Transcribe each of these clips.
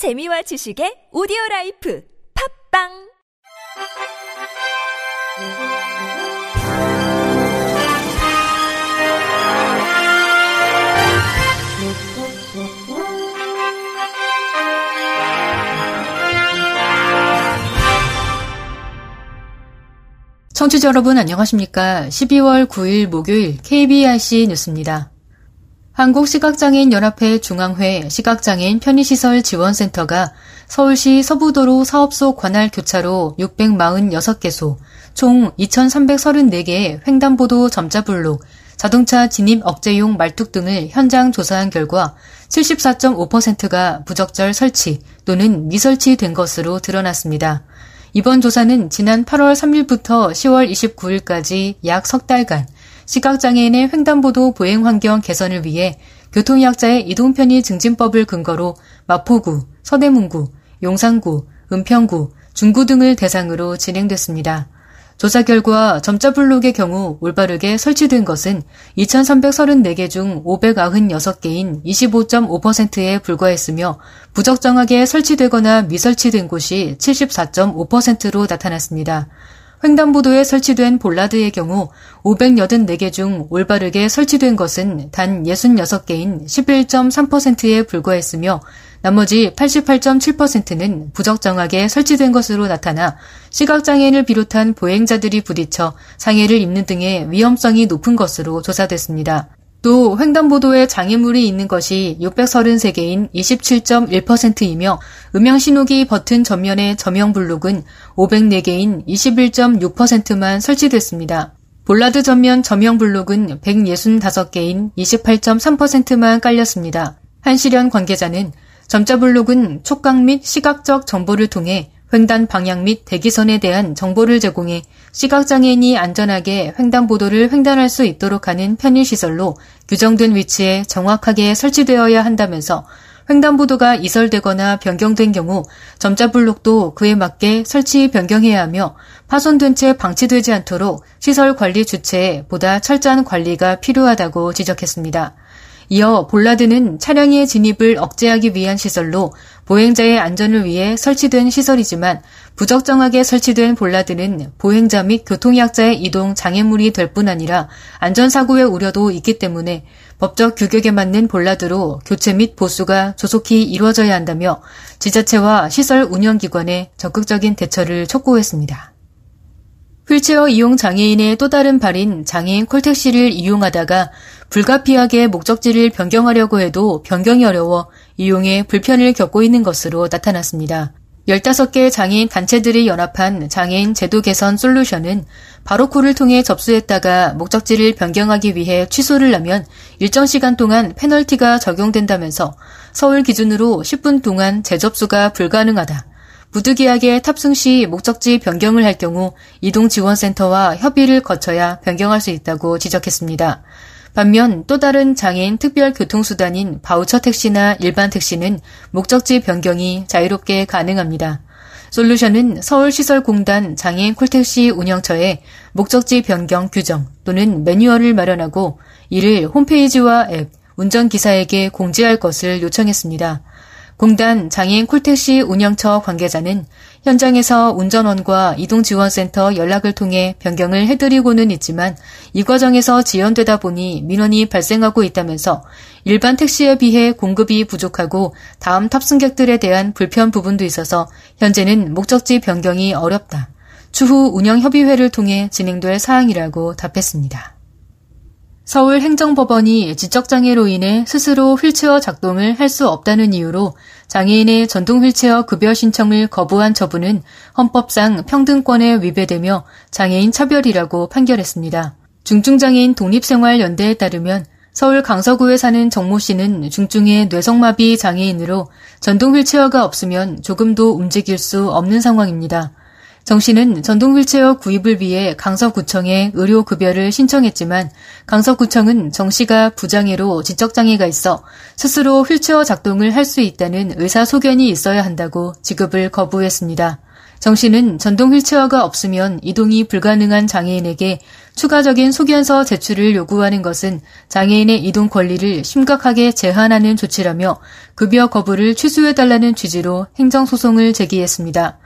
재미와 지식의 오디오 라이프 팝빵 청취자 여러분 안녕하십니까? 12월 9일 목요일 KBRC 뉴스입니다. 한국시각장애인연합회 중앙회 시각장애인 편의시설 지원센터가 서울시 서부도로 사업소 관할 교차로 646개소, 총 2,334개의 횡단보도 점자블록, 자동차 진입 억제용 말뚝 등을 현장 조사한 결과 74.5%가 부적절 설치 또는 미설치된 것으로 드러났습니다. 이번 조사는 지난 8월 3일부터 10월 29일까지 약 석 달간 시각장애인의 횡단보도 보행 환경 개선을 위해 교통약자의 이동편의 증진법을 근거로 마포구, 서대문구, 용산구, 은평구, 중구 등을 대상으로 진행됐습니다. 조사 결과 점자 블록의 경우 올바르게 설치된 것은 2,334개 중 596개인 25.5%에 불과했으며 부적정하게 설치되거나 미설치된 곳이 74.5%로 나타났습니다. 횡단보도에 설치된 볼라드의 경우 584개 중 올바르게 설치된 것은 단 66개인 11.3%에 불과했으며 나머지 88.7%는 부적정하게 설치된 것으로 나타나 시각장애인을 비롯한 보행자들이 부딪혀 상해를 입는 등의 위험성이 높은 것으로 조사됐습니다. 또 횡단보도에 장애물이 있는 것이 633개인 27.1%이며 음향신호기 버튼 전면의 저명 블록은 504개인 21.6%만 설치됐습니다. 볼라드 전면 저명 블록은 165개인 28.3%만 깔렸습니다. 한시련 관계자는 점자 블록은 촉각 및 시각적 정보를 통해 횡단 방향 및 대기선에 대한 정보를 제공해 시각장애인이 안전하게 횡단보도를 횡단할 수 있도록 하는 편의시설로 규정된 위치에 정확하게 설치되어야 한다면서 횡단보도가 이설되거나 변경된 경우 점자 블록도 그에 맞게 설치 변경해야 하며 파손된 채 방치되지 않도록 시설 관리 주체에 보다 철저한 관리가 필요하다고 지적했습니다. 이어 볼라드는 차량의 진입을 억제하기 위한 시설로 보행자의 안전을 위해 설치된 시설이지만 부적정하게 설치된 볼라드는 보행자 및 교통약자의 이동 장애물이 될 뿐 아니라 안전사고의 우려도 있기 때문에 법적 규격에 맞는 볼라드로 교체 및 보수가 조속히 이루어져야 한다며 지자체와 시설 운영기관에 적극적인 대처를 촉구했습니다. 휠체어 이용 장애인의 또 다른 발인 장애인 콜택시를 이용하다가 불가피하게 목적지를 변경하려고 해도 변경이 어려워 이용에 불편을 겪고 있는 것으로 나타났습니다. 15개 장애인 단체들이 연합한 장애인 제도 개선 솔루션은 바로콜을 통해 접수했다가 목적지를 변경하기 위해 취소를 하면 일정 시간 동안 페널티가 적용된다면서 서울 기준으로 10분 동안 재접수가 불가능하다. 부득이하게 탑승 시 목적지 변경을 할 경우 이동지원센터와 협의를 거쳐야 변경할 수 있다고 지적했습니다. 반면 또 다른 장애인 특별 교통수단인 바우처 택시나 일반 택시는 목적지 변경이 자유롭게 가능합니다. 솔루션은 서울시설공단 장애인 콜택시 운영처에 목적지 변경 규정 또는 매뉴얼을 마련하고 이를 홈페이지와 앱, 운전기사에게 공지할 것을 요청했습니다. 공단 장애인 콜택시 운영처 관계자는 현장에서 운전원과 이동지원센터 연락을 통해 변경을 해드리고는 있지만 이 과정에서 지연되다 보니 민원이 발생하고 있다면서 일반 택시에 비해 공급이 부족하고 다음 탑승객들에 대한 불편 부분도 있어서 현재는 목적지 변경이 어렵다. 추후 운영협의회를 통해 진행될 사항이라고 답했습니다. 서울행정법원이 지적장애로 인해 스스로 휠체어 작동을 할 수 없다는 이유로 장애인의 전동 휠체어 급여 신청을 거부한 처분은 헌법상 평등권에 위배되며 장애인 차별이라고 판결했습니다. 중증장애인 독립생활연대에 따르면 서울 강서구에 사는 정모 씨는 중증의 뇌성마비 장애인으로 전동 휠체어가 없으면 조금도 움직일 수 없는 상황입니다. 정 씨는 전동 휠체어 구입을 위해 강서구청에 의료급여를 신청했지만 강서구청은 정 씨가 부장애로 지적장애가 있어 스스로 휠체어 작동을 할 수 있다는 의사소견이 있어야 한다고 지급을 거부했습니다. 정 씨는 전동 휠체어가 없으면 이동이 불가능한 장애인에게 추가적인 소견서 제출을 요구하는 것은 장애인의 이동 권리를 심각하게 제한하는 조치라며 급여 거부를 취소해달라는 취지로 행정소송을 제기했습니다.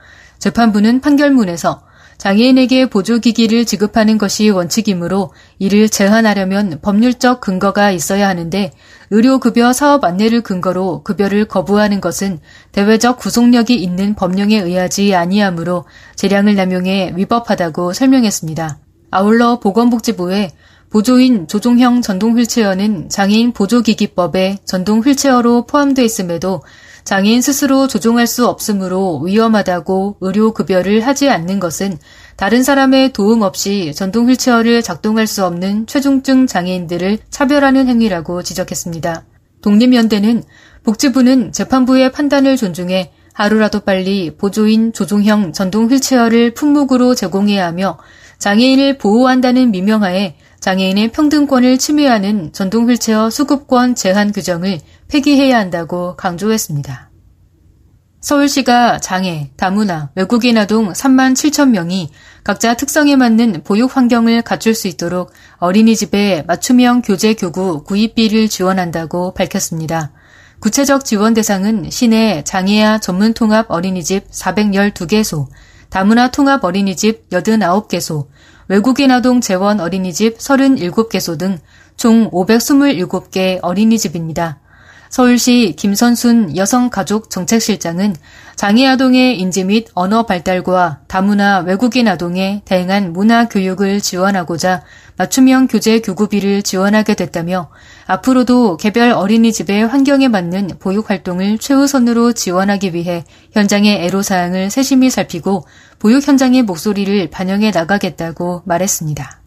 재판부는 판결문에서 장애인에게 보조기기를 지급하는 것이 원칙이므로 이를 제한하려면 법률적 근거가 있어야 하는데 의료급여 사업 안내를 근거로 급여를 거부하는 것은 대외적 구속력이 있는 법령에 의하지 아니하므로 재량을 남용해 위법하다고 설명했습니다. 아울러 보건복지부에 보조인 조종형 전동 휠체어는 장애인 보조기기법에 전동 휠체어로 포함되어 있음에도 장애인 스스로 조종할 수 없으므로 위험하다고 의료급여를 하지 않는 것은 다른 사람의 도움 없이 전동 휠체어를 작동할 수 없는 최중증 장애인들을 차별하는 행위라고 지적했습니다. 독립연대는 복지부는 재판부의 판단을 존중해 하루라도 빨리 보조인 조종형 전동 휠체어를 품목으로 제공해야 하며 장애인을 보호한다는 미명하에 장애인의 평등권을 침해하는 전동 휠체어 수급권 제한 규정을 폐기해야 한다고 강조했습니다. 서울시가 장애, 다문화, 외국인 아동 3만 7천 명이 각자 특성에 맞는 보육 환경을 갖출 수 있도록 어린이집에 맞춤형 교재 교구 구입비를 지원한다고 밝혔습니다. 구체적 지원 대상은 시내 장애아 전문 통합 어린이집 412개소, 다문화 통합 어린이집 89개소, 외국인 아동 재원 어린이집 37개소 등 총 527개 어린이집입니다. 서울시 김선순 여성가족정책실장은 장애 아동의 인지 및 언어 발달과 다문화 외국인 아동의 다양한 문화 교육을 지원하고자 맞춤형 교재 교구비를 지원하게 됐다며 앞으로도 개별 어린이집의 환경에 맞는 보육 활동을 최우선으로 지원하기 위해 현장의 애로사항을 세심히 살피고 보육 현장의 목소리를 반영해 나가겠다고 말했습니다.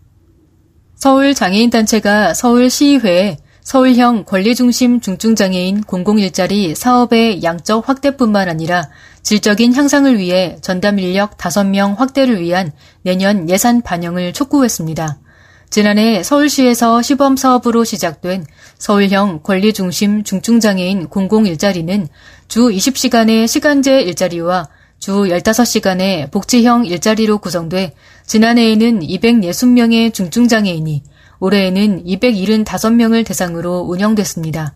서울 장애인단체가 서울시의회에 서울형 권리중심 중증장애인 공공일자리 사업의 양적 확대뿐만 아니라 질적인 향상을 위해 전담 인력 5명 확대를 위한 내년 예산 반영을 촉구했습니다. 지난해 서울시에서 시범 사업으로 시작된 서울형 권리중심 중증장애인 공공일자리는 주 20시간의 시간제 일자리와 주 15시간의 복지형 일자리로 구성돼 지난해에는 260명의 중증장애인이 올해에는 275명을 대상으로 운영됐습니다.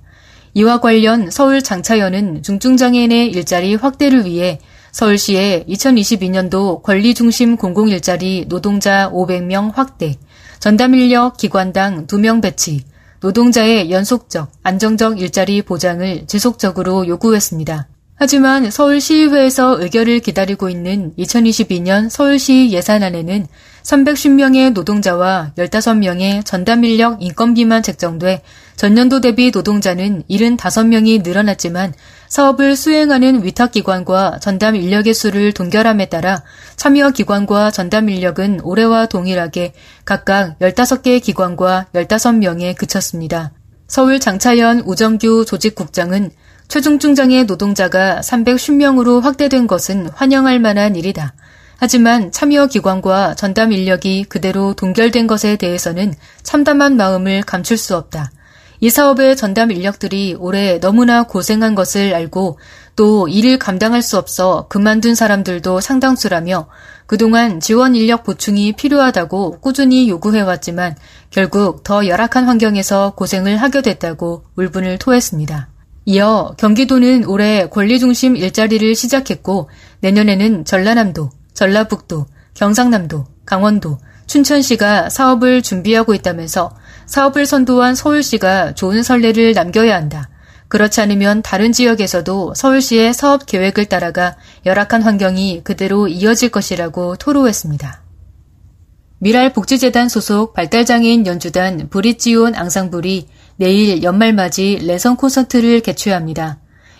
이와 관련 서울 장차연은 중증장애인의 일자리 확대를 위해 서울시에 2022년도 권리중심 공공일자리 노동자 500명 확대, 전담 인력 기관당 2명 배치, 노동자의 연속적, 안정적 일자리 보장을 지속적으로 요구했습니다. 하지만 서울시의회에서 의결을 기다리고 있는 2022년 서울시 예산안에는 310명의 노동자와 15명의 전담 인력 인건비만 책정돼 전년도 대비 노동자는 75명이 늘어났지만 사업을 수행하는 위탁기관과 전담 인력의 수를 동결함에 따라 참여 기관과 전담 인력은 올해와 동일하게 각각 15개 기관과 15명에 그쳤습니다. 서울 장차연 우정규 조직국장은 최중증장애 노동자가 310명으로 확대된 것은 환영할 만한 일이다. 하지만 참여 기관과 전담 인력이 그대로 동결된 것에 대해서는 참담한 마음을 감출 수 없다. 이 사업의 전담 인력들이 올해 너무나 고생한 것을 알고 또 일을 감당할 수 없어 그만둔 사람들도 상당수라며 그동안 지원 인력 보충이 필요하다고 꾸준히 요구해왔지만 결국 더 열악한 환경에서 고생을 하게 됐다고 울분을 토했습니다. 이어 경기도는 올해 권리중심 일자리를 시작했고 내년에는 전라남도, 전라북도, 경상남도, 강원도, 춘천시가 사업을 준비하고 있다면서 사업을 선도한 서울시가 좋은 선례를 남겨야 한다. 그렇지 않으면 다른 지역에서도 서울시의 사업 계획을 따라가 열악한 환경이 그대로 이어질 것이라고 토로했습니다. 미랄복지재단 소속 발달장애인 연주단 브릿지온 앙상블이 내일 연말맞이 레선 콘서트를 개최합니다.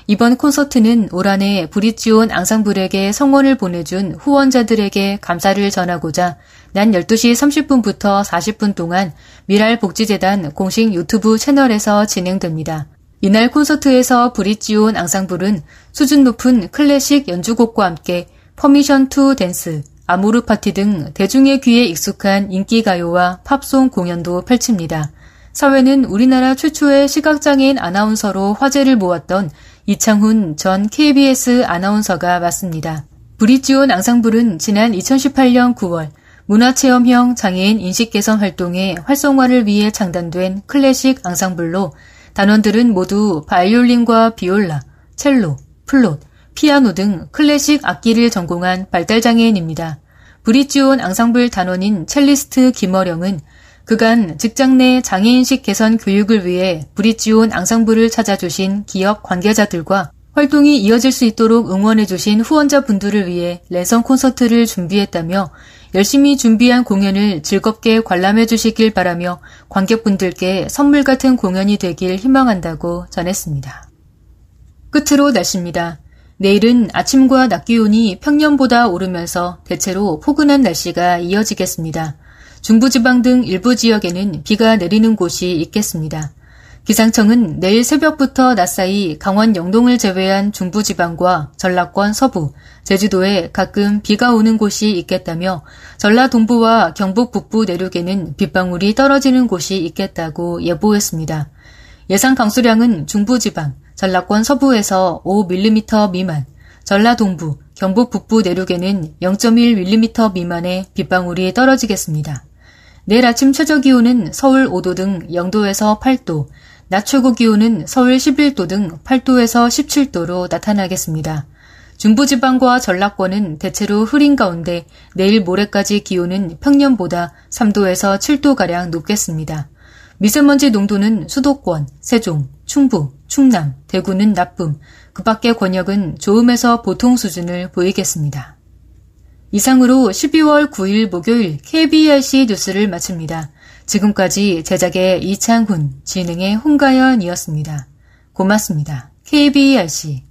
이번 콘서트는 올 한해 브릿지온 앙상블에게 성원을 보내준 후원자들에게 감사를 전하고자 낮 12시 30분부터 40분 동안 미랄복지재단 공식 유튜브 채널에서 진행됩니다. 이날 콘서트에서 브릿지온 앙상블은 수준 높은 클래식 연주곡과 함께 Permission to Dance, 아모르 파티 등 대중의 귀에 익숙한 인기 가요와 팝송 공연도 펼칩니다. 사회는 우리나라 최초의 시각장애인 아나운서로 화제를 모았던 이창훈 전 KBS 아나운서가 맡습니다. 브릿지온 앙상블은 지난 2018년 9월 문화체험형 장애인 인식개선 활동의 활성화를 위해 창단된 클래식 앙상블로 단원들은 모두 바이올린과 비올라, 첼로, 플룻, 피아노 등 클래식 악기를 전공한 발달장애인입니다. 브릿지온 앙상블 단원인 첼리스트 김어령은 그간 직장 내 장애인식 개선 교육을 위해 브릿지온 앙상블을 찾아주신 기업 관계자들과 활동이 이어질 수 있도록 응원해주신 후원자분들을 위해 레슨 콘서트를 준비했다며 열심히 준비한 공연을 즐겁게 관람해 주시길 바라며 관객분들께 선물 같은 공연이 되길 희망한다고 전했습니다. 끝으로 날씨입니다. 내일은 아침과 낮 기온이 평년보다 오르면서 대체로 포근한 날씨가 이어지겠습니다. 중부지방 등 일부 지역에는 비가 내리는 곳이 있겠습니다. 기상청은 내일 새벽부터 낮 사이 강원 영동을 제외한 중부지방과 전라권 서부, 제주도에 가끔 비가 오는 곳이 있겠다며 전라 동부와 경북 북부 내륙에는 빗방울이 떨어지는 곳이 있겠다고 예보했습니다. 예상 강수량은 중부지방, 전라권 서부에서 5mm 미만, 전라 동부, 경북 북부 내륙에는 0.1mm 미만의 빗방울이 떨어지겠습니다. 내일 아침 최저 기온은 서울 5도 등 0도에서 8도, 낮 최고 기온은 서울 11도 등 8도에서 17도로 나타나겠습니다. 중부지방과 전라권은 대체로 흐린 가운데 내일 모레까지 기온은 평년보다 3도에서 7도가량 높겠습니다. 미세먼지 농도는 수도권, 세종, 충북, 충남, 대구는 나쁨, 그 밖의 권역은 좋음에서 보통 수준을 보이겠습니다. 이상으로 12월 9일 목요일 KBRC 뉴스를 마칩니다. 지금까지 제작의 이창훈, 진행의 홍가연이었습니다. 고맙습니다. KBRC